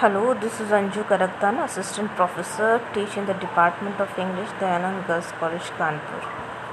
Hello, this is Anju Karaktan, Assistant Professor, teaching the Department of English, Dayanand Girls College, Kanpur.